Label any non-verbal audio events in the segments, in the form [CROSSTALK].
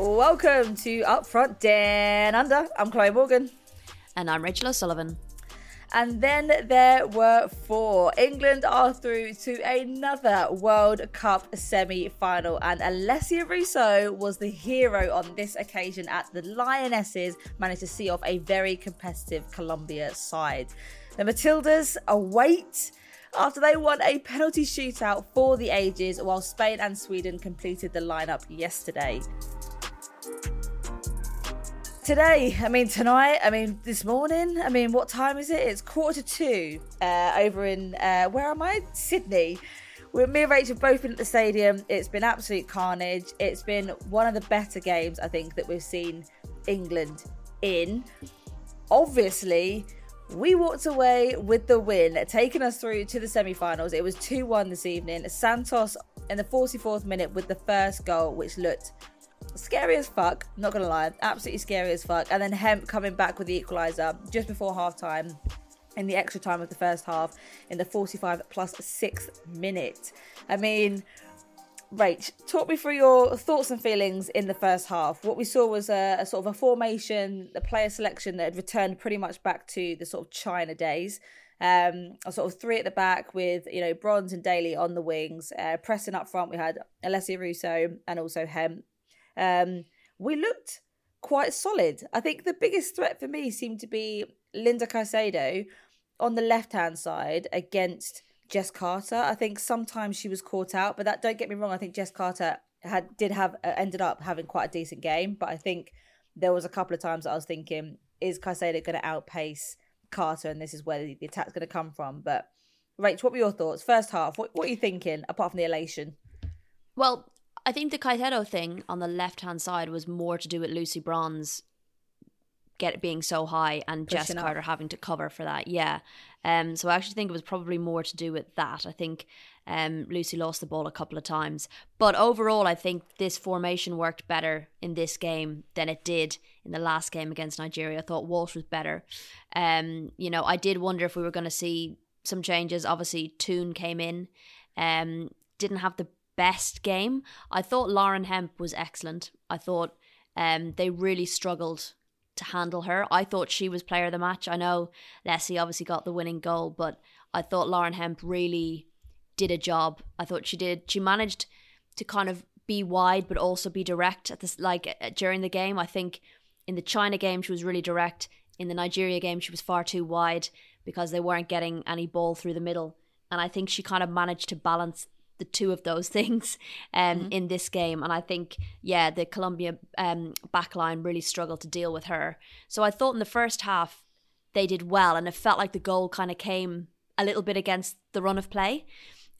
Welcome to Upfront Down Under. I'm Chloe Morgan. And I'm Rachel O'Sullivan. And then there were four. England are through to another World Cup semi final, and Alessia Russo was the hero on this occasion at the Lionesses, managed to see off a very competitive Colombia side. The Matildas await after they won a penalty shootout for the ages, while Spain and Sweden completed the lineup yesterday today. I mean, tonight. I mean, this morning. I mean, what time is it? It's quarter to two uh, over in, uh, where am I? Sydney. We're, me and Rachel both been at the stadium. It's been absolute carnage. It's been one of the better games, I think, that we've seen England in. Obviously, we walked away with the win, taking us through to the semi finals. It was 2 1 this evening. Santos in the 44th minute with the first goal, which looked scary as fuck, not gonna lie, absolutely scary as fuck. And then Hemp coming back with the equaliser just before half time in the extra time of the first half in the 45 plus sixth minute. I mean, Rach, talk me through your thoughts and feelings in the first half. What we saw was a, a, sort of a formation, the player selection that had returned pretty much back to the sort of China days. Um, a sort of three at the back with you know Bronze and Daly on the wings, uh, pressing up front. We had Alessia Russo and also Hemp um, we looked quite solid. I think the biggest threat for me seemed to be Linda Caicedo on the left hand side against Jess Carter. I think sometimes she was caught out, but that don't get me wrong. I think Jess Carter had did have uh, ended up having quite a decent game, but I think there was a couple of times I was thinking, is Caicedo going to outpace Carter, and this is where the, the attack's going to come from. But Rach, what were your thoughts? First half, what, what are you thinking apart from the elation? Well, I think the Caicedo thing on the left hand side was more to do with Lucy Bronze get being so high and Pushing Jess Carter having to cover for that. Yeah. Um, so I actually think it was probably more to do with that. I think um, Lucy lost the ball a couple of times. But overall, I think this formation worked better in this game than it did in the last game against Nigeria. I thought Walsh was better. Um, you know, I did wonder if we were going to see some changes. Obviously, Toone came in. Um, didn't have the best game. I thought Lauren Hemp was excellent. I thought um, they really struggled to handle her. I thought she was player of the match. I know Leslie obviously got the winning goal, but I thought Lauren Hemp really did a job. I thought she did. She managed to kind of be wide, but also be direct at this like uh, during the game. I think in the China game she was really direct. In the Nigeria game she was far too wide because they weren't getting any ball through the middle. And I think she kind of managed to balance the two of those [LAUGHS] things um, mm-hmm. in this game. And I think, yeah, the Colombia um, backline really struggled to deal with her. So I thought in the first half they did well, and it felt like the goal kind of came a little bit against the run of play.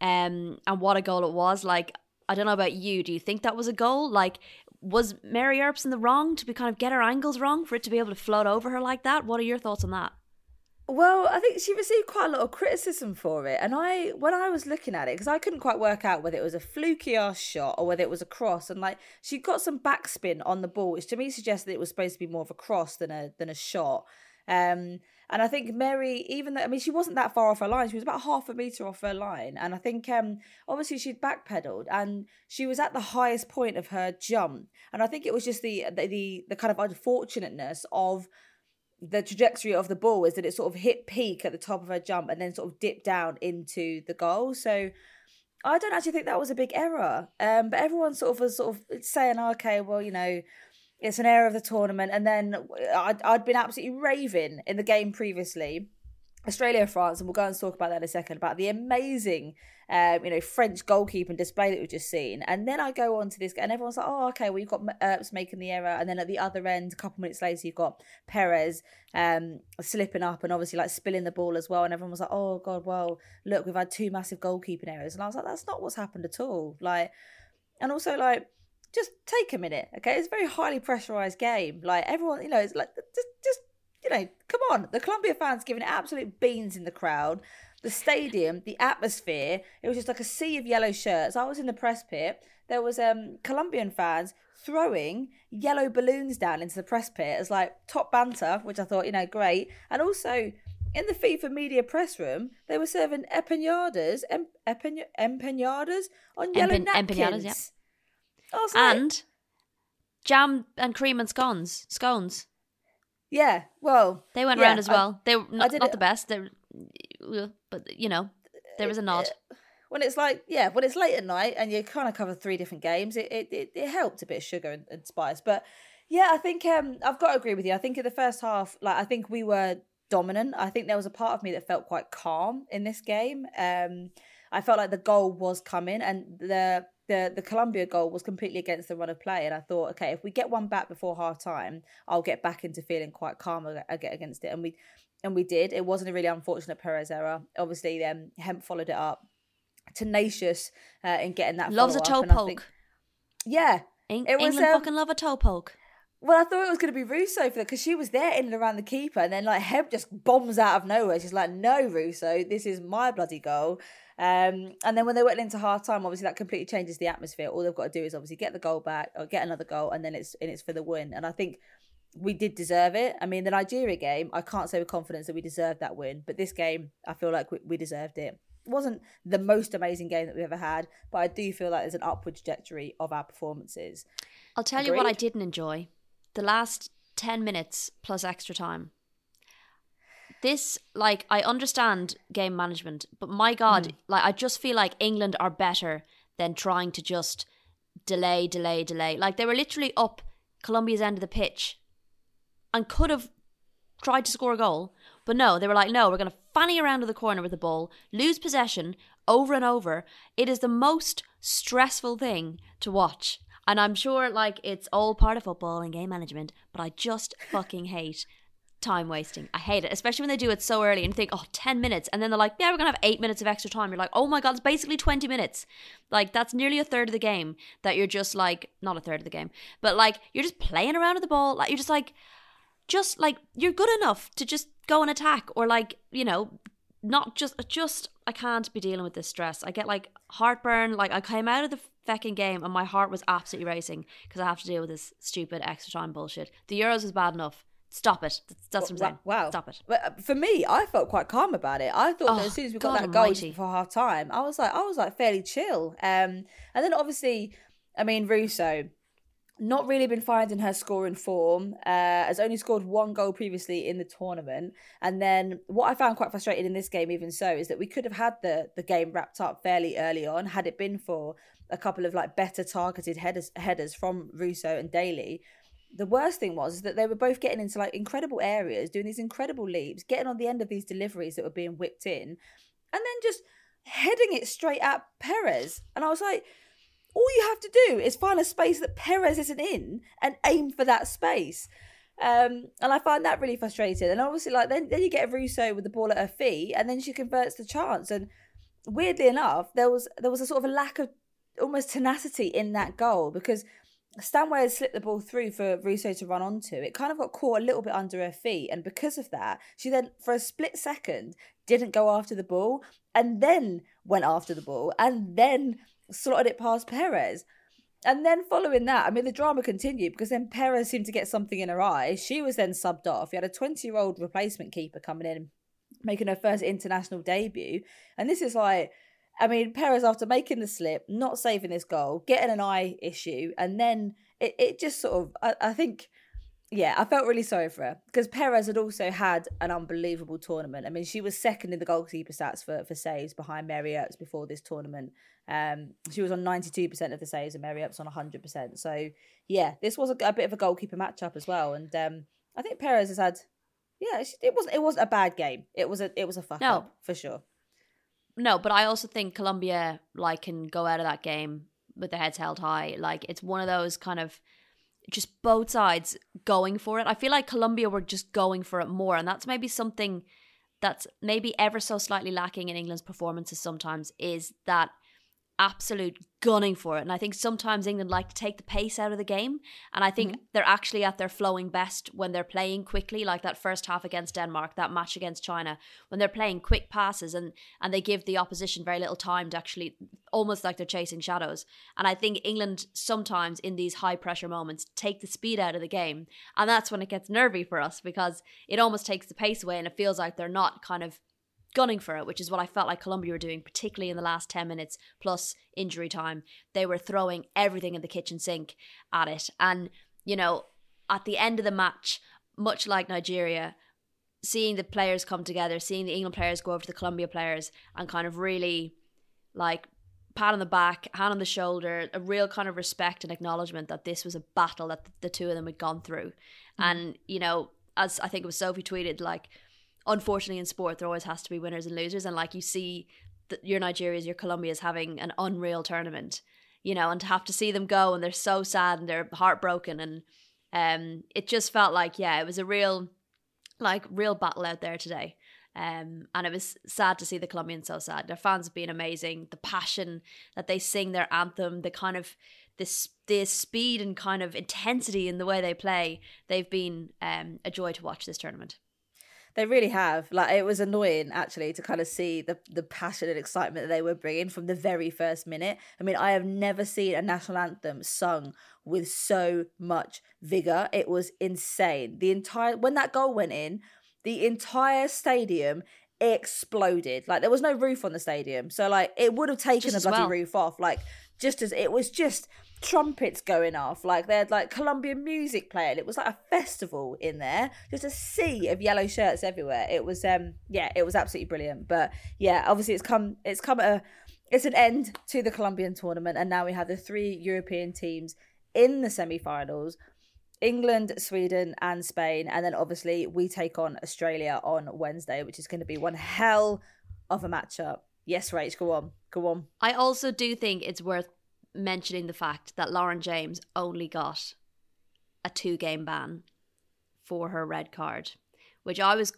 Um, and what a goal it was! Like I don't know about you, do you think that was a goal? Like was Mary Earps in the wrong to be kind of get her angles wrong for it to be able to float over her like that? What are your thoughts on that? Well, I think she received quite a lot of criticism for it, and I, when I was looking at it, because I couldn't quite work out whether it was a fluky ass shot or whether it was a cross, and like she got some backspin on the ball, which to me suggested it was supposed to be more of a cross than a than a shot. Um, and I think Mary, even though I mean she wasn't that far off her line, she was about half a meter off her line, and I think um, obviously she'd backpedaled and she was at the highest point of her jump, and I think it was just the the the, the kind of unfortunateness of the trajectory of the ball is that it sort of hit peak at the top of her jump and then sort of dipped down into the goal. So I don't actually think that was a big error. Um, but everyone sort of was sort of saying, okay, well, you know, it's an error of the tournament. And then I'd, I'd been absolutely raving in the game previously Australia France, and we'll go and talk about that in a second, about the amazing, um, you know, French goalkeeping display that we've just seen. And then I go on to this, and everyone's like, oh, okay, well, you've got Earps making the error. And then at the other end, a couple minutes later, you've got Perez um, slipping up and obviously like spilling the ball as well. And everyone was like, oh, God, well, look, we've had two massive goalkeeping errors. And I was like, that's not what's happened at all. Like, and also, like, just take a minute, okay? It's a very highly pressurized game. Like, everyone, you know, it's like, just, just you know, come on. The Colombia fans giving it absolute beans in the crowd. The stadium, the atmosphere, it was just like a sea of yellow shirts. I was in the press pit. There was um Colombian fans throwing yellow balloons down into the press pit as like top banter, which I thought, you know, great. And also in the FIFA media press room, they were serving empanadas, em, empanadas on yellow Empan- napkins. Empanadas, yeah. and jam and cream and scones. Scones. Yeah, well, they went yeah, around as well. I, they were not, not the best. They, but you know, there was a nod. when it's like yeah, when it's late at night and you kind of cover three different games, it it, it, it helped a bit of sugar and, and spice. But yeah, I think um I've got to agree with you. I think in the first half, like I think we were dominant. I think there was a part of me that felt quite calm in this game. Um, I felt like the goal was coming, and the the the Colombia goal was completely against the run of play. And I thought, okay, if we get one back before half time, I'll get back into feeling quite calm against it. And we and we did. It wasn't a really unfortunate Perez error. Obviously, then Hemp followed it up, tenacious uh, in getting that. Loves a toe poke. Think, yeah, it England was, um, fucking love a toe poke. Well, I thought it was going to be Russo for that because she was there in and around the keeper, and then like Hemp just bombs out of nowhere. She's like, "No, Russo, this is my bloody goal." Um, and then when they went into half time, obviously that completely changes the atmosphere. All they've got to do is obviously get the goal back or get another goal, and then it's and it's for the win. And I think we did deserve it. I mean, the Nigeria game, I can't say with confidence that we deserved that win, but this game, I feel like we, we deserved it. It wasn't the most amazing game that we ever had, but I do feel like there's an upward trajectory of our performances. I'll tell Agreed? you what I didn't enjoy the last 10 minutes plus extra time. This, like, I understand game management, but my God, mm. like, I just feel like England are better than trying to just delay, delay, delay. Like, they were literally up Colombia's end of the pitch and could have tried to score a goal. But no, they were like, no, we're going to fanny around to the corner with the ball, lose possession over and over. It is the most stressful thing to watch. And I'm sure like it's all part of football and game management, but I just fucking hate time wasting. I hate it, especially when they do it so early and think, oh, 10 minutes. And then they're like, yeah, we're going to have eight minutes of extra time. You're like, oh my God, it's basically 20 minutes. Like, that's nearly a third of the game that you're just like, not a third of the game, but like, you're just playing around with the ball. Like, you're just like, just like, you're good enough to just go and attack or like, you know, not just, just, I can't be dealing with this stress. I get like heartburn. Like, I came out of the fucking game and my heart was absolutely racing because I have to deal with this stupid extra time bullshit. The Euros was bad enough. Stop it. That's, what I'm saying. Wow. Stop it. But uh, for me, I felt quite calm about it. I thought oh, that as soon as we got God that goal for half time, I was like, I was like fairly chill. Um, and then obviously, I mean, Russo, not really been finding her scoring form. Uh, has only scored one goal previously in the tournament, and then what I found quite frustrating in this game, even so, is that we could have had the the game wrapped up fairly early on had it been for a couple of like better targeted headers headers from Russo and Daly. The worst thing was that they were both getting into like incredible areas, doing these incredible leaps, getting on the end of these deliveries that were being whipped in, and then just heading it straight at Perez. And I was like, all you have to do is find a space that Perez isn't in and aim for that space. Um, and I find that really frustrating. And obviously, like then, then you get Russo with the ball at her feet, and then she converts the chance. And weirdly enough, there was there was a sort of a lack of almost tenacity in that goal because Stanway had slipped the ball through for Russo to run onto. It kind of got caught a little bit under her feet, and because of that, she then, for a split second, didn't go after the ball, and then went after the ball, and then slotted it past Perez. And then following that, I mean, the drama continued because then Perez seemed to get something in her eye. She was then subbed off. You had a 20 year old replacement keeper coming in, making her first international debut. And this is like, I mean, Perez, after making the slip, not saving this goal, getting an eye issue, and then it, it just sort of, I, I think, yeah, I felt really sorry for her because Perez had also had an unbelievable tournament. I mean, she was second in the goalkeeper stats for, for saves behind Mary Earps before this tournament. Um, she was on 92% of the saves and Mary Earps on 100%. So, yeah, this was a, a, bit of a goalkeeper matchup as well. And um, I think Perez has had, yeah, it wasn't it wasn't a bad game. It was a it was a fuck no. up for sure no, but I also think Colombia like can go out of that game with their heads held high. Like it's one of those kind of just both sides going for it. I feel like Colombia were just going for it more, and that's maybe something that's maybe ever so slightly lacking in England's performances sometimes is that absolute gunning for it. And I think sometimes England like to take the pace out of the game. And I think mm-hmm. they're actually at their flowing best when they're playing quickly, like that first half against Denmark, that match against China, when they're playing quick passes and and they give the opposition very little time to actually almost like they're chasing shadows. And I think England sometimes in these high pressure moments take the speed out of the game. And that's when it gets nervy for us because it almost takes the pace away and it feels like they're not kind of gunning for it, which is what I felt like Colombia were doing, particularly in the last 10 minutes plus injury time. They were throwing everything in the kitchen sink at it. And you know, at the end of the match, much like Nigeria, seeing the players come together, seeing the England players go over to the Colombia players and kind of really like pat on the back, hand on the shoulder, a real kind of respect and acknowledgement that this was a battle that the two of them had gone through. Mm. And, you know, as I think it was Sophie tweeted, like, unfortunately in sport, there always has to be winners and losers. And like you see that your Nigeria's, your Colombia's having an unreal tournament, you know, and to have to see them go and they're so sad and they're heartbroken. And um, it just felt like, yeah, it was a real, like, real battle out there today. Um, and it was sad to see the Colombians so sad. Their fans have been amazing. The passion that they sing their anthem, the kind of this the speed and kind of intensity in the way they play, they've been um, a joy to watch this tournament. They really have. Like it was annoying actually to kind of see the the passion and excitement that they were bringing from the very first minute. I mean, I have never seen a national anthem sung with so much vigor. It was insane. The entire when that goal went in, the entire stadium exploded. Like there was no roof on the stadium. So like it would have taken just a bloody well. roof off. Like just as it was just trumpets going off. Like they had like Colombian music playing. It was like a festival in there. Just a sea of yellow shirts everywhere. It was um yeah, it was absolutely brilliant. But yeah, obviously it's come it's come a it's an end to the Colombian tournament and now we have the three European teams in the semi-finals England, Sweden, and Spain. And then obviously we take on Australia on Wednesday, which is going to be one hell of a matchup. Yes, Rach, go on. Go on. I also do think it's worth mentioning the fact that Lauren James only got a two game ban for her red card, which I was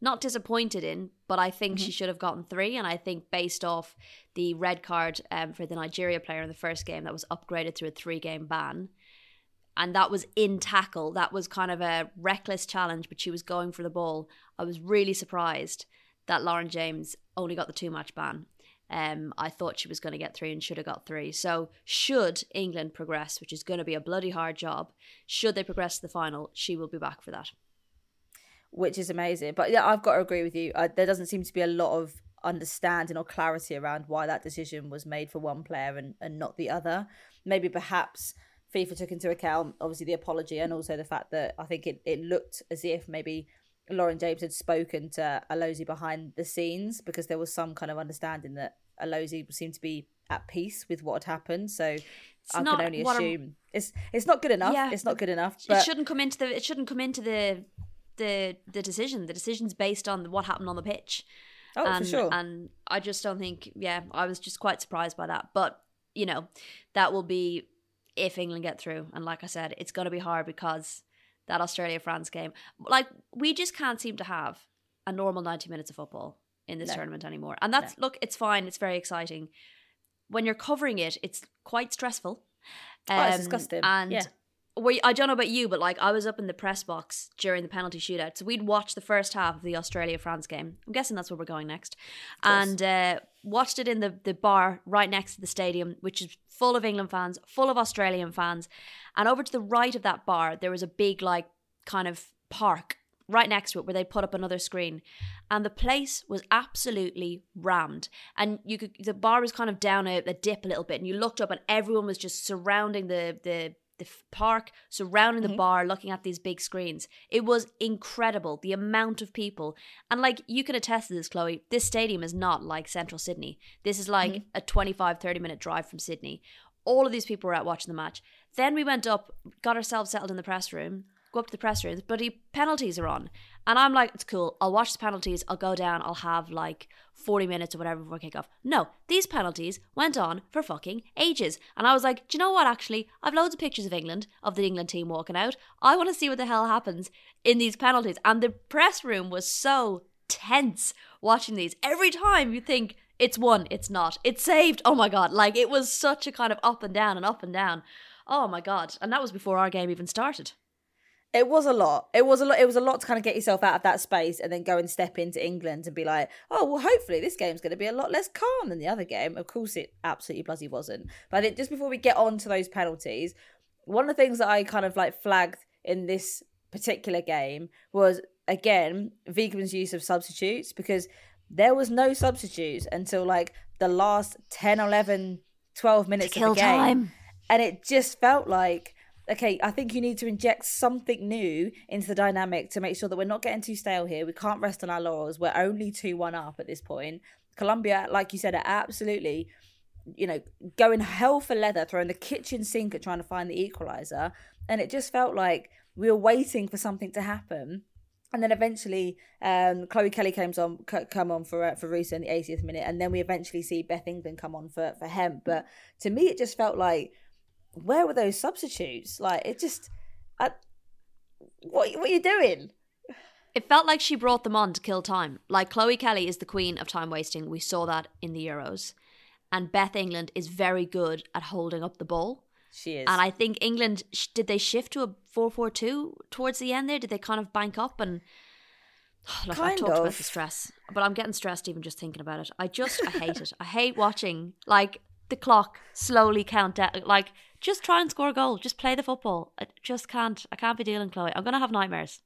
not disappointed in, but I think mm-hmm. she should have gotten three. And I think based off the red card um, for the Nigeria player in the first game that was upgraded to a three game ban, and that was in tackle. That was kind of a reckless challenge, but she was going for the ball. I was really surprised that Lauren James only got the two match ban. Um, I thought she was going to get three and should have got three. So, should England progress, which is going to be a bloody hard job, should they progress to the final, she will be back for that. Which is amazing. But yeah, I've got to agree with you. Uh, there doesn't seem to be a lot of understanding or clarity around why that decision was made for one player and, and not the other. Maybe perhaps FIFA took into account obviously the apology and also the fact that I think it, it looked as if maybe Lauren James had spoken to Alozie behind the scenes because there was some kind of understanding that Alozie seemed to be at peace with what had happened. So it's I can only assume it's it's not good enough. Yeah, it's not good enough. But... It shouldn't come into the it shouldn't come into the the the decision. The decision's based on what happened on the pitch. Oh, and, for sure. And I just don't think. Yeah, I was just quite surprised by that. But you know, that will be if England get through. And like I said, it's going to be hard because that Australia France game, like we just can't seem to have a normal 90 minutes of football in this no. tournament anymore. And that's, no. look, it's fine. It's very exciting. When you're covering it, it's quite stressful. Um, oh, it's disgusting. And yeah we I don't know about you, but like I was up in the press box during the penalty shootout, so we'd watch the first half of the Australia France game. I'm guessing that's where we're going next, and uh, watched it in the the bar right next to the stadium, which is full of England fans, full of Australian fans, and over to the right of that bar there was a big like kind of park right next to it where they put up another screen. And the place was absolutely rammed. And you could the bar was kind of down a, a dip a little bit and you looked up and everyone was just surrounding the the the park, surrounding mm-hmm. the bar, looking at these big screens. It was incredible, the amount of people. And like you can attest to this, Chloe, this stadium is not like central Sydney. This is like mm-hmm. a 25, 30 minute drive from Sydney. All of these people were out watching the match. Then we went up, got ourselves settled in the press room, go up to the press room, bloody penalties are on. And I'm like, it's cool. I'll watch the penalties. I'll go down. I'll have like 40 minutes or whatever before kickoff. No, these penalties went on for fucking ages. And I was like, do you know what, actually? I've loads of pictures of England, of the England team walking out. I want to see what the hell happens in these penalties. And the press room was so tense watching these. Every time you think, it's won, it's not. It's saved. Oh my God. Like it was such a kind of up and down and up and down. Oh my God. And that was before our game even started. It was a lot. It was a lot. It was a lot to kind of get yourself out of that space and then go and step into England and be like, oh well, hopefully this game's going to be a lot less calm than the other game. Of course, it absolutely bloody wasn't. But I think just before we get on to those penalties, one of the things that I kind of like flagged in this particular game was again Wiegman's use of substitutes because there was no substitutes until like the last 10, 11, 12 minutes of the game. Time. And it just felt like okay, I think you need to inject something new into the dynamic to make sure that we're not getting too stale here. We can't rest on our laurels. We're only 2 1 up at this point. Colombia, like you said, are absolutely, you know, going hell for leather, throwing the kitchen sink at trying to find the equaliser. And it just felt like we were waiting for something to happen. And then eventually, um, Chloe Kelly comes on, come on for uh, for Russo in the 80th minute, and then we eventually see Beth England come on for for Hemp. But to me, it just felt like where were those substitutes? Like it just, I, what what are you doing? It felt like she brought them on to kill time. Like Chloe Kelly is the queen of time wasting. We saw that in the Euros, and Beth England is very good at holding up the ball. She is, and I think England did they shift to a four four two towards the end there? Did they kind of bank up and? [SIGHS] Look, kind I talked of. about the stress, but I'm getting stressed even just thinking about it. I just I hate it. I hate watching like the clock slowly count down. Like just try and score a goal. Just play the football. I just can't. I can't be dealing, Chloe. I'm gonna have nightmares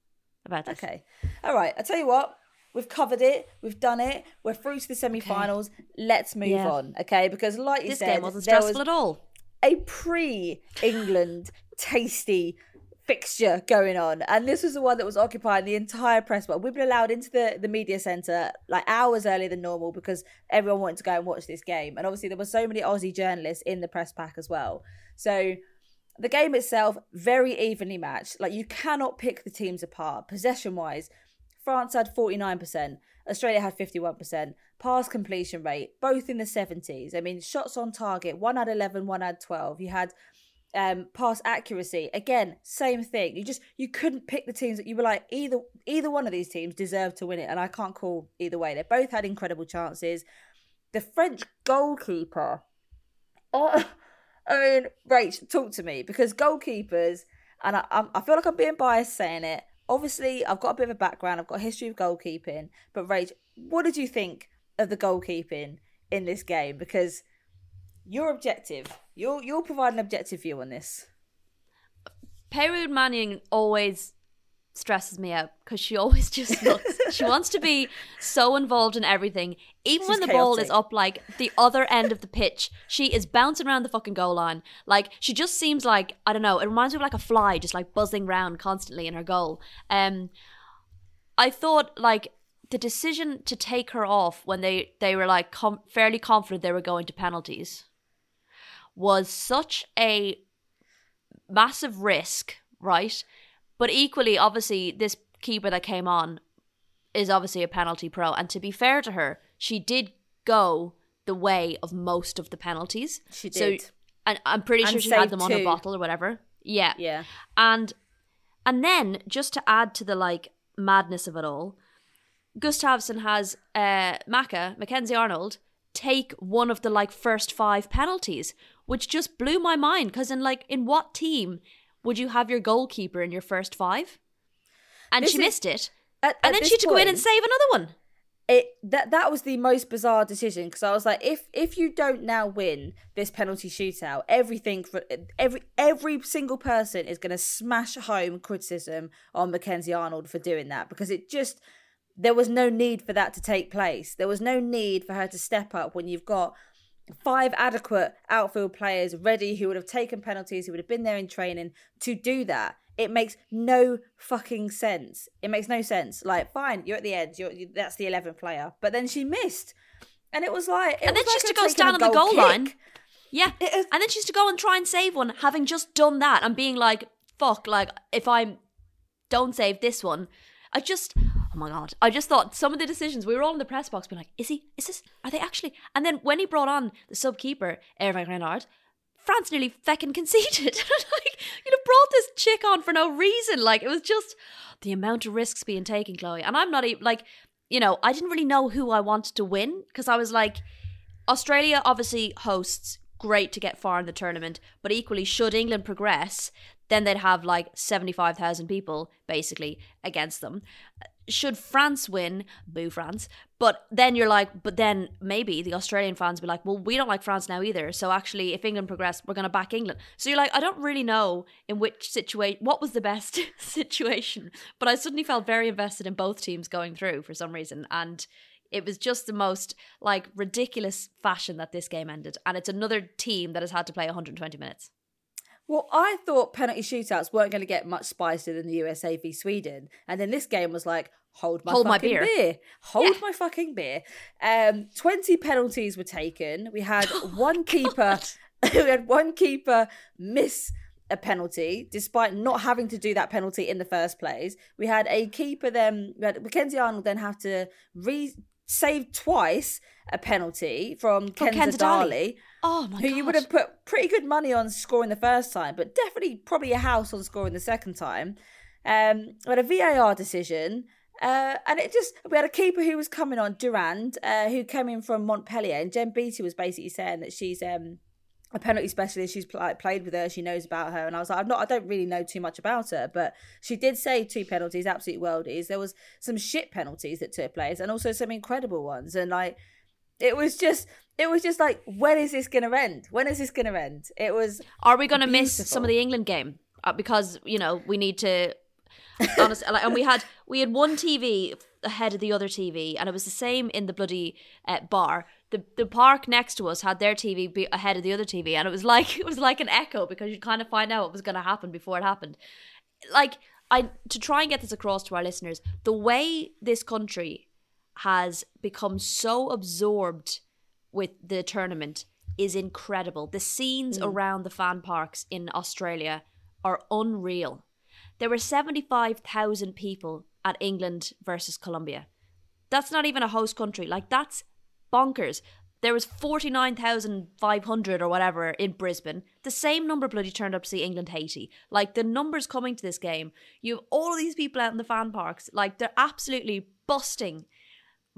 about this. Okay. All right. I tell you what. We've covered it. We've done it. We're through to the semi-finals. Okay. Let's move yeah. on, okay? Because, like you this said, game wasn't stressful was at all. A pre-England tasty fixture going on. And this was the one that was occupying the entire press box. We've been allowed into the, the media centre like hours earlier than normal because everyone wanted to go and watch this game. And obviously there were so many Aussie journalists in the press pack as well. So the game itself, very evenly matched. Like you cannot pick the teams apart. Possession wise, France had 49%, Australia had 51%, pass completion rate, both in the 70s. I mean, shots on target, one had 11, one had 12. You had um pass accuracy. Again same thing. You just you couldn't pick the teams that you were like either either one of these teams deserved to win it and i can't call either way. They both had incredible chances. The french goalkeeper oh [LAUGHS] i mean rach talk to me because goalkeepers and I, I feel like i'm being biased saying it. Obviously i've got a bit of a background. I've got a history of goalkeeping. But rach what did you think of the goalkeeping in this game? Because you're objective. You'll you'll provide an objective view on this. Peyraud-Magnin always stresses me out because she always [LAUGHS] just looks. she wants to be so involved in everything, even She's when the chaotic. ball is up like the other end of the pitch. She is bouncing around the fucking goal line. Like she just seems like I don't know. It reminds me of like a fly, just like buzzing around constantly in her goal. Um, I thought like the decision to take her off when they they were like com- fairly confident they were going to penalties was such a massive risk, right? But equally, obviously, this keeper that came on is obviously a penalty pro. And to be fair to her, she did go the way of most of the penalties. She did. So, and I'm pretty and sure she had them on her bottle or whatever. Yeah. Yeah. And and then just to add to the like madness of it all, Gustavsson has uh Maka, Mackenzie Arnold, take one of the like first five penalties, which just blew my mind because in like in what team would you have your goalkeeper in your first five? And this she is, missed it. At, and then she had to go in and save another one. It that that was the most bizarre decision because I was like, if if you don't now win this penalty shootout, everything for every every single person is going to smash home criticism on Mackenzie Arnold for doing that because it just there was no need for that to take place. There was no need for her to step up when you've got five adequate outfield players ready who would have taken penalties, who would have been there in training to do that. It makes no fucking sense. It makes no sense. Like, fine, you're at the edge. You're, you, that's the 11th player. But then she missed. And it was like. It and then she used to go stand on the goal kick. line. Yeah. and then she used to go and try and save one, having just done that and being like, fuck, like, if I don't save this one, I just my god. I just thought some of the decisions we were all in the press box being like is he is this are they actually and then when he brought on the sub keeper Hervé Renard France nearly feckin' conceded. [LAUGHS] Like you know brought this chick on for no reason. Like it was just the amount of risks being taken Chloe. And I'm not even like you know I didn't really know who I wanted to win because I was like Australia obviously hosts great to get far in the tournament but equally should England progress then they'd have like 75,000 people basically against them. Should France win, boo France. But then you're like, but then maybe the Australian fans be like, well, we don't like France now either. So actually, if England progress, we're going to back England. So you're like, I don't really know in which situation, what was the best [LAUGHS] situation. But I suddenly felt very invested in both teams going through for some reason. And it was just the most like ridiculous fashion that this game ended. And it's another team that has had to play 120 minutes. Well, I thought penalty shootouts weren't going to get much spicier than the USA v Sweden, and then this game was like, hold my Hold my fucking beer. beer. hold Yeah. my fucking beer. Um, twenty penalties were taken. We had [GASPS] one keeper. [LAUGHS] we had one keeper miss a penalty despite not having to do that penalty in the first place. We had a keeper then. We had Mackenzie Arnold then have to re save twice a penalty from, From Kenza Dali. Oh my who god! you would have put pretty good money on scoring the first time, but definitely probably a house on scoring the second time. Um, we had a VAR decision, uh, and it just we had a keeper who was coming on Durand, uh, who came in from Montpellier, and Jen Beattie was basically saying that she's um a penalty specialist. She's pl- like, played with her. She knows about her. And I was like, I'm not. I don't really know too much about her, but she did say two penalties, absolute worldies. There was some shit penalties that took place, and also some incredible ones. And like, it was just, it was just like, when is this gonna end? When is this gonna end? It was. Are we going to miss some of the England game uh, because you know we need to? honestly, like, and we had we had one TV ahead of the other TV, and it was the same in the bloody uh, bar. The the park next to us had their TV be ahead of the other TV, and it was [LAUGHS] like it was like an echo because you'd kind of find out what was going to happen before it happened. Like I to try and get this across to our listeners, the way this country has become so absorbed with the tournament is incredible. The scenes mm. around the fan parks in Australia are unreal. There were 75,000 people at England versus Colombia. That's not even a host country. Like that's bonkers. There was 49,500 or whatever in Brisbane. The same number bloody turned up to see England Haiti. Like the numbers coming to this game, you have all of these people out in the fan parks. Like they're absolutely busting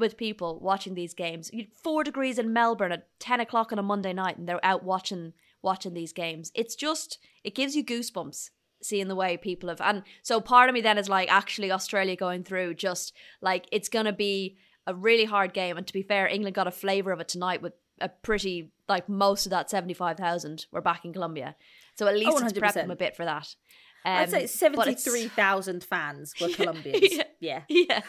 with people watching these games. Four degrees in Melbourne at ten o'clock on a Monday night, and they're out watching watching these games. It's just it gives you goosebumps seeing the way people have. And so part of me then is like, actually, Australia going through just like it's gonna be a really hard game. And to be fair, England got a flavour of it tonight with a pretty like most of that seventy five thousand were back in Colombia. So at least Oh, it's prepped them a bit for that. I'd say Um, but seventy-three thousand fans were [LAUGHS] Colombians. Yeah. yeah. yeah.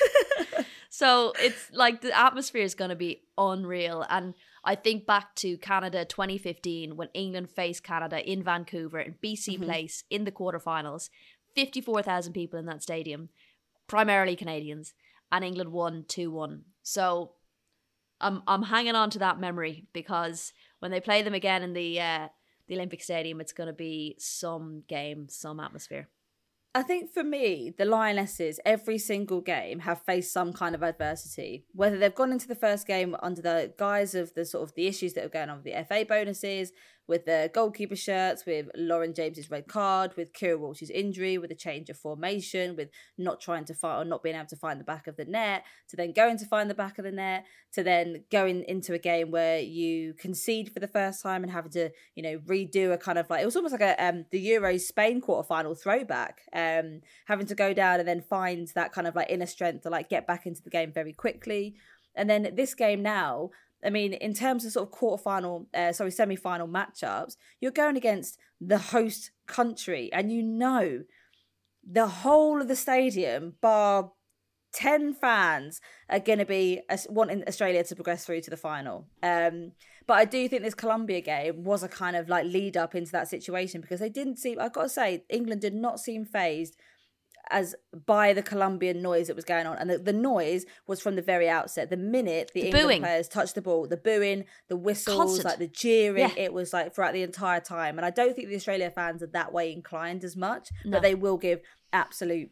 [LAUGHS] so it's like the atmosphere is going to be unreal. And I think back to Canada 2015 when England faced Canada in Vancouver in BC Mm-hmm. Place in the quarterfinals. 54,000 people in that stadium, primarily Canadians, and England won 2 1. So I'm, I'm hanging on to that memory because when they play them again in the, uh, the Olympic Stadium, it's going to be some game, some atmosphere. I think for me, the Lionesses, every single game, have faced some kind of adversity. Whether they've gone into the first game under the guise of the sort of the issues that are going on with the FA bonuses, with the goalkeeper shirts, with Lauren James's red card, with Keira Walsh's injury, with a change of formation, with not trying to find or not being able to find the back of the net, to then going to find the back of the net, to then going into a game where you concede for the first time and having to, you know, redo a kind of like it was almost like a um the Euro Spain quarterfinal throwback. Um having to go down and then find that kind of like inner strength to like get back into the game very quickly. And then this game now, I mean, in terms of sort of quarterfinal, uh, sorry, semi-final matchups, you're going against the host country, and you know the whole of the stadium, bar ten fans, are going to be wanting Australia to progress through to the final. Um, but I do think this Colombia game was a kind of like lead up into that situation because they didn't seem. I've got to say, England did not seem phased as by the Colombian noise that was going on, and the, the noise was from the very outset. The minute the, The England booing. players touched the ball, the booing, the whistles, Constant. like the jeering, Yeah. it was like throughout the entire time. And I don't think the Australia fans are that way inclined as much, No. but they will give absolute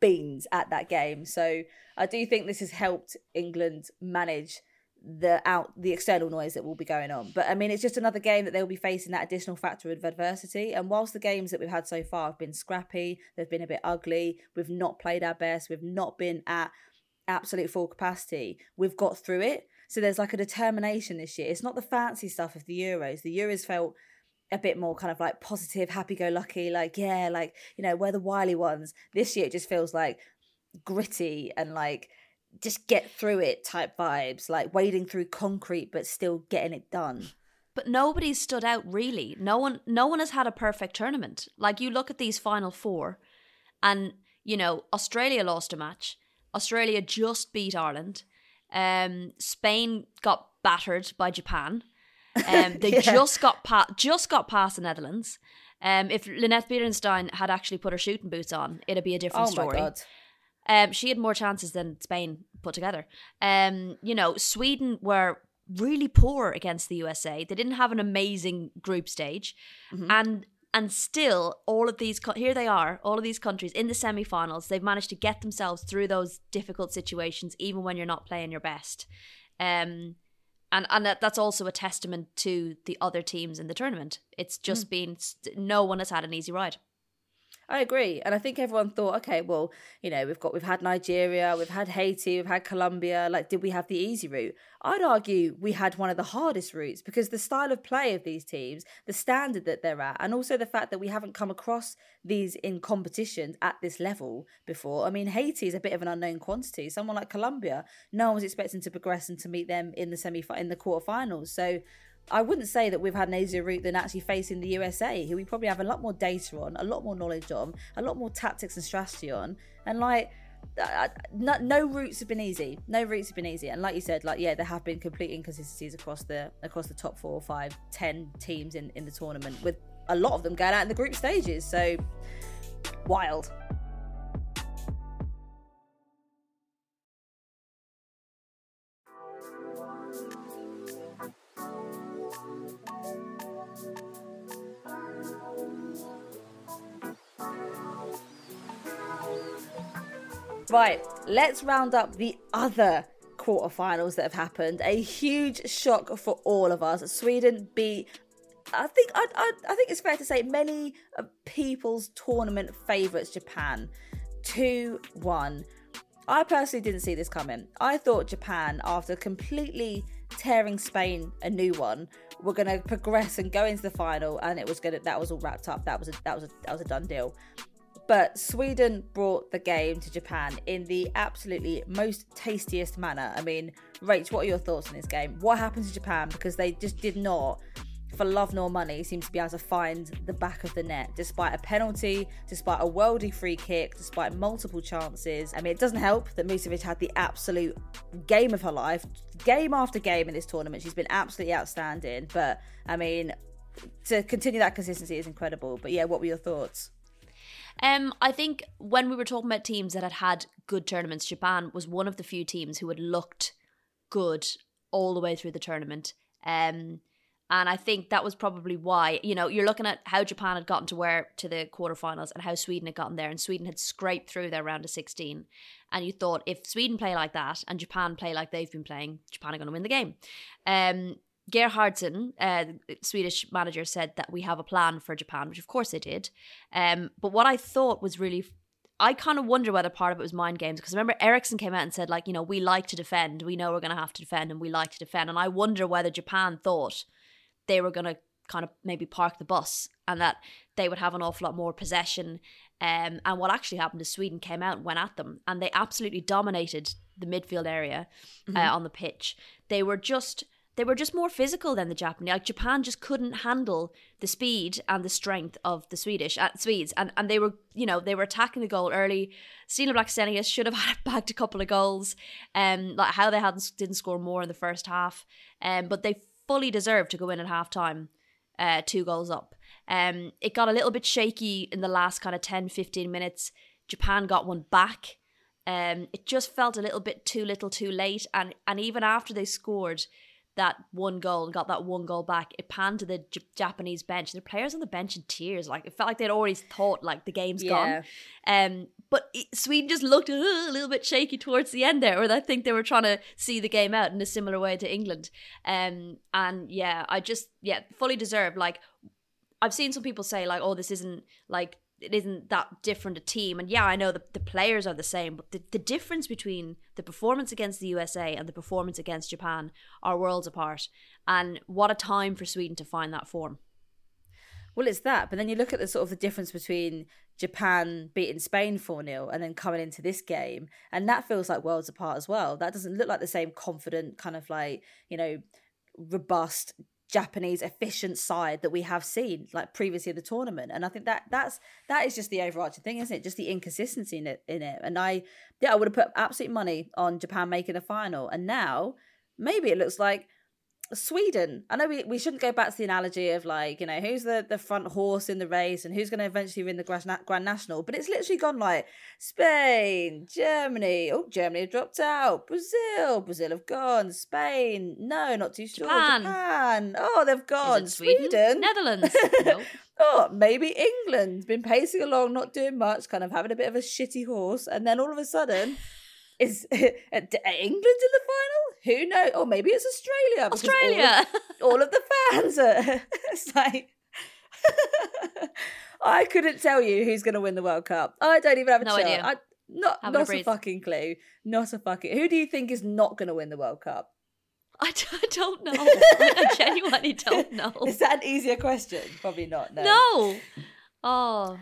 beans at that game. So I do think this has helped England manage the out the external noise that will be going on. But I mean, it's just another game that they'll be facing that additional factor of adversity. And whilst the games that we've had so far have been scrappy, they've been a bit ugly. We've not played our best. We've not been at absolute full capacity. We've got through it. So there's like a determination this year. It's not the fancy stuff of the Euros. The Euros felt a bit more kind of like positive, happy go lucky, like, yeah, like, you know, we're the wily ones. This year it just feels like gritty and like just get through it type vibes, like wading through concrete but still getting it done. But nobody's stood out really. No one no one has had a perfect tournament. Like you look at these final four and you know, Australia lost a match. Australia just beat Ireland. Um Spain got battered by Japan. Um, [LAUGHS] they yeah. just got pa- just got past the Netherlands. Um, if Lineth Beerensteyn had actually put her shooting boots on, it'd be a different oh story. Um, she had more chances than Spain put together. Um, you know, Sweden were really poor against the USA. They didn't have an amazing group stage, mm-hmm. and and still all of these here they are, all of these countries in the semi-finals. They've managed to get themselves through those difficult situations, even when you're not playing your best. Um, and and that, that's also a testament to the other teams in the tournament. It's just mm. been no one has had an easy ride. I agree, and I think everyone thought, okay, well, you know, we've got we've had Nigeria, we've had Haiti, we've had Colombia. Like, did we have the easy route? I'd argue we had one of the hardest routes because the style of play of these teams, the standard that they're at, and also the fact that we haven't come across these in competitions at this level before. I mean, Haiti is a bit of an unknown quantity. Someone like Colombia, no one was expecting to progress and to meet them in the semi in the quarterfinals. So I wouldn't say that we've had an easier route than actually facing the USA, who we probably have a lot more data on, a lot more knowledge on, a lot more tactics and strategy on, and like. No, no routes have been easy. No routes have been easy, and like you said, like yeah, there have been complete inconsistencies across the across the top four, or five, ten teams in in the tournament, with a lot of them going out in the group stages. So wild. Right, let's round up the other quarterfinals that have happened. A huge shock for all of us. Sweden beat. I think I, I, I think it's fair to say many uh, people's tournament favourites Japan, two one. I personally didn't see this coming. I thought Japan, after completely tearing Spain a new one, were going to progress and go into the final, and it was going to that was all wrapped up. That was a, that was a, that was a done deal. But Sweden brought the game to Japan in the absolutely most tastiest manner. I mean, Rach, what are your thoughts on this game? What happened to Japan? Because they just did not, for love nor money, seem to be able to find the back of the net, despite a penalty, despite a worldy free kick, despite multiple chances. I mean, it doesn't help that Musovic had the absolute game of her life, game after game in this tournament. She's been absolutely outstanding. But I mean, to continue that consistency is incredible. But yeah, what were your thoughts? Um, I think when we were talking about teams that had had good tournaments, Japan was one of the few teams who had looked good all the way through the tournament. Um, and I think that was probably why, you know, you're looking at how Japan had gotten to where to the quarterfinals and how Sweden had gotten there, and Sweden had scraped through their round of 16. And you thought if Sweden play like that and Japan play like they've been playing, Japan are going to win the game. Um, Gerhardsson, uh, Swedish manager, said that we have a plan for Japan, which of course they did. Um, but what I thought was really, I kind of wonder whether part of it was mind games because remember Eriksson came out and said like, you know, we like to defend, we know we're going to have to defend, and we like to defend. And I wonder whether Japan thought they were going to kind of maybe park the bus and that they would have an awful lot more possession. Um, and what actually happened is Sweden came out and went at them, and they absolutely dominated the midfield area uh, mm-hmm. on the pitch. They were just they were just more physical than the Japanese. Like Japan just couldn't handle the speed and the strength of the Swedish uh, Swedes, and and they were you know they were attacking the goal early. Stina Blackstenius should have [LAUGHS] had bagged a couple of goals, um, like how they hadn't didn't score more in the first half, um, but they fully deserved to go in at halftime, uh, two goals up. Um, it got a little bit shaky in the last kind of 10, 15 minutes. Japan got one back. Um, it just felt a little bit too little, too late, and and even after they scored, that one goal and got that one goal back, it panned to the J- Japanese bench. The players on the bench in tears. Like it felt like they'd already thought like the game's yeah. gone. Um, but it, Sweden just looked uh, a little bit shaky towards the end there, or I think they were trying to see the game out in a similar way to England. Um, and yeah, I just yeah fully deserved. Like I've seen some people say like, oh, this isn't like it isn't that different a team. And yeah, I know the, the players are the same, but the, the difference between the performance against the USA and the performance against Japan are worlds apart. And what a time for Sweden to find that form. Well, it's that. But then you look at the sort of the difference between Japan beating Spain 4 0 and then coming into this game. And that feels like worlds apart as well. That doesn't look like the same confident, kind of like, you know, robust Japanese efficient side that we have seen like previously the tournament. And I think that that's that is just the overarching thing, isn't it? Just the inconsistency in it in it. And I yeah, I would have put absolute money on Japan making the final. And now maybe it looks like Sweden. I know we, we shouldn't go back to the analogy of like, you know, who's the, the front horse in the race and who's going to eventually win the Grand, National, but it's literally gone like Spain, Germany. Oh, Germany have dropped out. Brazil, Brazil have gone. Spain, no, not too sure. Japan. Japan. Oh, they've gone. Sweden? Sweden. Netherlands. [LAUGHS] no. Oh, maybe England's been pacing along, not doing much, kind of having a bit of a shitty horse, and then all of a sudden, is [LAUGHS] England in the final? Who knows? Or maybe it's Australia. Australia. All of, all of the fans are. [LAUGHS] it's like. [LAUGHS] I couldn't tell you who's going to win the World Cup. I don't even have a No chance. idea. I, not Haven't a a fucking clue. Not a fucking. Who do you think is not going to win the World Cup? [LAUGHS] I don't know. I genuinely don't know. Is that an easier question? Probably not. No. No. Oh,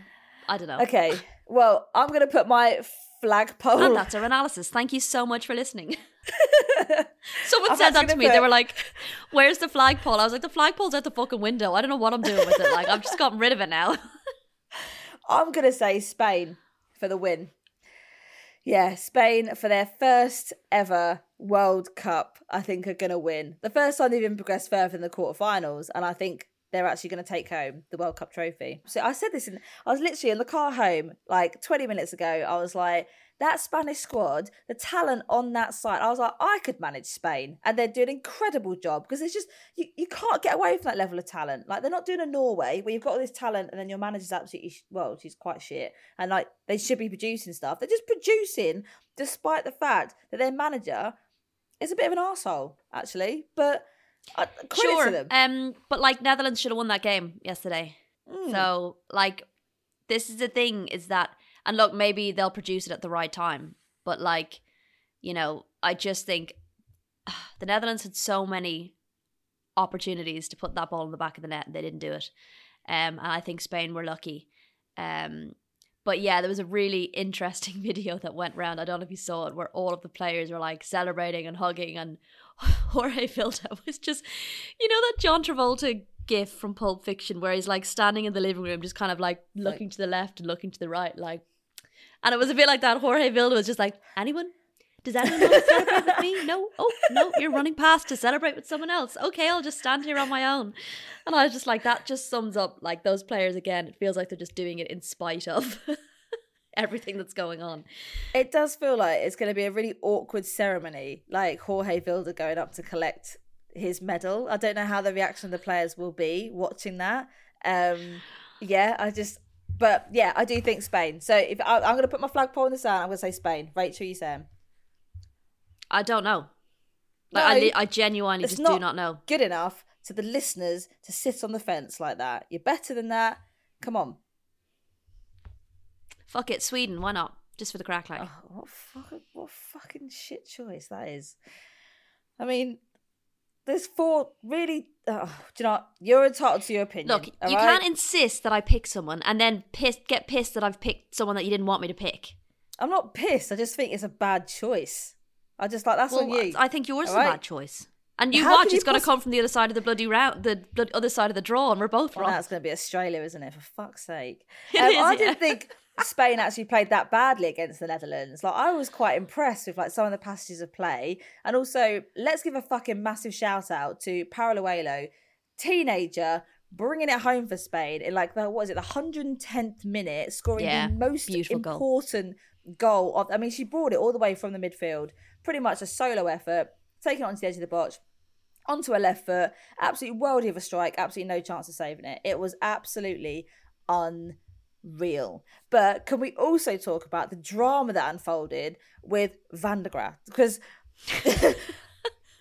I don't know. Okay. Well, I'm going to put my flagpole. And that's our analysis. Thank you so much for listening. [LAUGHS] Someone said that to me. gonna They were like, "Where's the flagpole?" I was like, "The flagpole's out the fucking window. I don't know what I'm doing with it. Like, I've just gotten rid of it now." [LAUGHS] I'm going to say Spain for the win. Yeah, Spain for their first ever World Cup, I think are going to win. The first time they've even progressed further in the quarterfinals, and I think they're actually going to take home the World Cup trophy. So I said this in, I was literally in the car home like 20 minutes ago. I was like, that Spanish squad, the talent on that side, I was like, I could manage Spain. And they're doing an incredible job because it's just, you, you can't get away from that level of talent. Like, they're not doing a Norway where you've got all this talent and then your manager's absolutely, well, she's quite shit. And like, they should be producing stuff. They're just producing despite the fact that their manager is a bit of an asshole, actually. But uh, credit to sure. them. Um, but like Netherlands should have won that game yesterday. Mm. So like, this is the thing: is that and look, maybe they'll produce it at the right time. But like, you know, I just think [SIGHS] the Netherlands had so many opportunities to put that ball in the back of the net, and they didn't do it. Um, and I think Spain were lucky. Um, but yeah, there was a really [LAUGHS] interesting video that went round. I don't know if you saw it, where all of the players were like celebrating and hugging, and [LAUGHS] Jorge Vilda was just, you know, that John Travolta gif from Pulp Fiction where he's like standing in the living room, just kind of like looking to the left and looking to the right, like. And it was a bit like that. Jorge Vilda was just like, anyone? Does anyone want to celebrate with me? No. Oh, no, you're running past to celebrate with someone else. Okay, I'll just stand here on my own. And I was just like, that just sums up like those players again. It feels like they're just doing it in spite of [LAUGHS] everything that's going on. It does feel like it's going to be a really awkward ceremony, like Jorge Vilda going up to collect his medal. I don't know how the reaction of the players will be watching that. Um, yeah, I just, but yeah, I do think Spain. So if I, I'm going to put my flagpole in the sand, I'm going to say Spain. Rachel, you saying? I don't know. Like, I, No, li- I genuinely just do not- not know. Good enough to the listeners to sit on the fence like that. You're better than that. Come on. Fuck it, Sweden, why not? Just for the crack, like. Oh, what fucking what fucking shit choice that is. I mean, there's four really. Oh, do you know? What? You're entitled to your opinion. Look, you right? can't insist that I pick someone and then piss, get pissed that I've picked someone that you didn't want me to pick. I'm not pissed. I just think it's a bad choice. I just like that's on you. I think yours is a bad choice. And you How watch, it's going to come from the other side of the bloody round, the blood, other side of the draw, and we're both well, wrong. that's going to be Australia, isn't it? For fuck's sake. [LAUGHS] Um, is, I yeah. didn't think Spain actually played that badly against the Netherlands. Like I was quite impressed with like some of the passages of play, and also let's give a fucking massive shout out to Paralluelo, teenager. Bringing it home for Spain in like the what is it the hundred and tenth minute, scoring Yeah, the most beautiful goal. important goal of. I mean, she brought it all the way from the midfield, pretty much a solo effort, taking it onto the edge of the box, onto a left foot, absolutely worldy of a strike, absolutely no chance of saving it. It was absolutely unreal. But can we also talk about the drama that unfolded with Van der Gragt? Because [LAUGHS]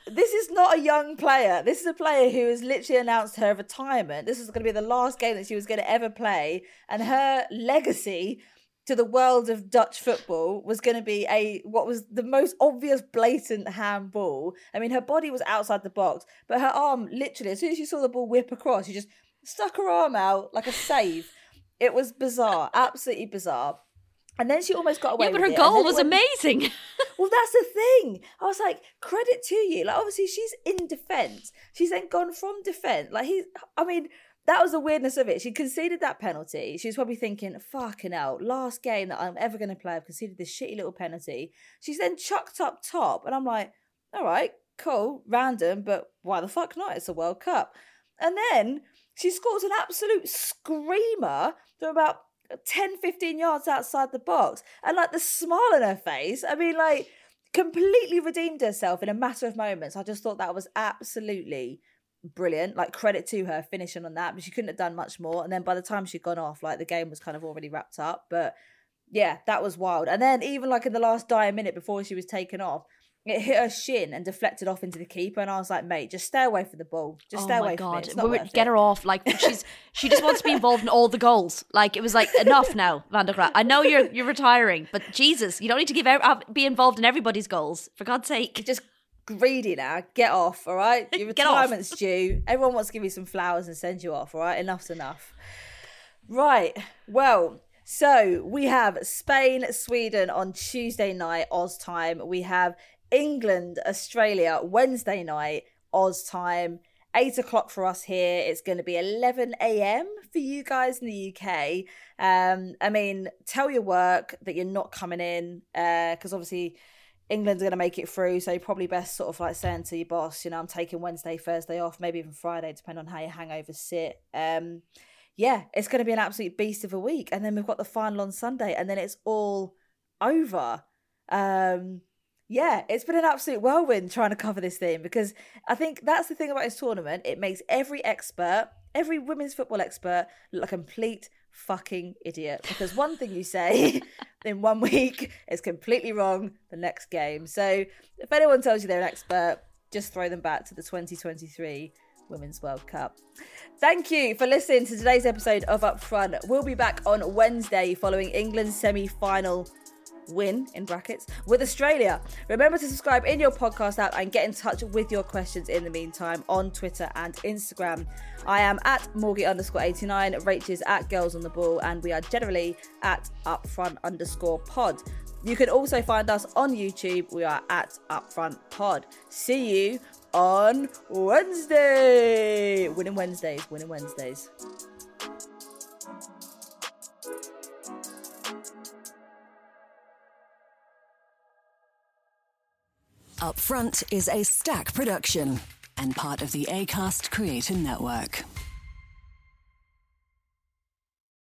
this is not a young player. This is a player who has literally announced her retirement. This is going to be the last game that she was going to ever play, and her legacy to the world of Dutch football was going to be a what was the most obvious blatant handball. I mean, her body was outside the box, but her arm literally, as soon as she saw the ball whip across, she just stuck her arm out like a save. It was bizarre, absolutely bizarre. And then she almost got away. yeah, but her goal was went- amazing. [LAUGHS] well, that's the thing. I was like, credit to you. Like, obviously, she's in defence. She's then gone from defence. Like, he's, I mean, that was the weirdness of it. She conceded that penalty. She was probably thinking, fucking hell, last game that I'm ever going to play, I've conceded this shitty little penalty. She's then chucked up top. And I'm like, all right, cool, random, but why the fuck not? It's a World Cup. And then she scores an absolute screamer from about 10, 15 yards outside the box. And like the smile on her face, I mean, like, completely redeemed herself in a matter of moments. I just thought that was absolutely brilliant. Like credit to her finishing on that, but she couldn't have done much more. And then by the time she'd gone off, like the game was kind of already wrapped up. But yeah, that was wild. And then even like in the last dying minute before she was taken off, it hit her shin and deflected off into the keeper. And I was like, mate, just stay away from the ball. Just oh stay away God. from it. Get it. her off. Like she's she just wants to be involved in all the goals. Like it was like enough now, Van der Gragt. I know you're you're retiring, but Jesus, you don't need to give out be involved in everybody's goals. For God's sake. Just greedy now. Get off, all right? [LAUGHS] Your retirement's due. Everyone wants to give you some flowers and send you off, all right? Enough's enough. Right. Well, so we have Spain, Sweden on Tuesday night, Oz time. We have England, Australia, Wednesday night, Oz time. Eight o'clock for us here. It's going to be 11 a.m. for you guys in the UK. Um, I mean, tell your work that you're not coming in because uh, obviously England's going to make it through. So probably best sort of like saying to your boss, you know, I'm taking Wednesday, Thursday off, maybe even Friday, depending on how your hangovers sit. Um, yeah, it's going to be an absolute beast of a week. And then we've got the final on Sunday, and then it's all over. Um, yeah, it's been an absolute whirlwind trying to cover this thing because I think that's the thing about this tournament. It makes every expert, every women's football expert, look a complete fucking idiot. Because one thing you say [LAUGHS] [LAUGHS] in one week is completely wrong the next game. So if anyone tells you they're an expert, just throw them back to the 2023 Women's World Cup. Thank you for listening to today's episode of Upfront. We'll be back on Wednesday following England's semi final win in brackets with Australia. Remember to subscribe in your podcast app and get in touch with your questions in the meantime on Twitter and Instagram. I am at Morgie underscore 89, Rach is at Girls on the Ball, and we are generally at upfront underscore pod. You can also find us on YouTube. We are at Upfront Pod. See you on Wednesday. Winning Wednesdays, winning Wednesdays. Upfront is a stack production and part of the ACAST Creator Network.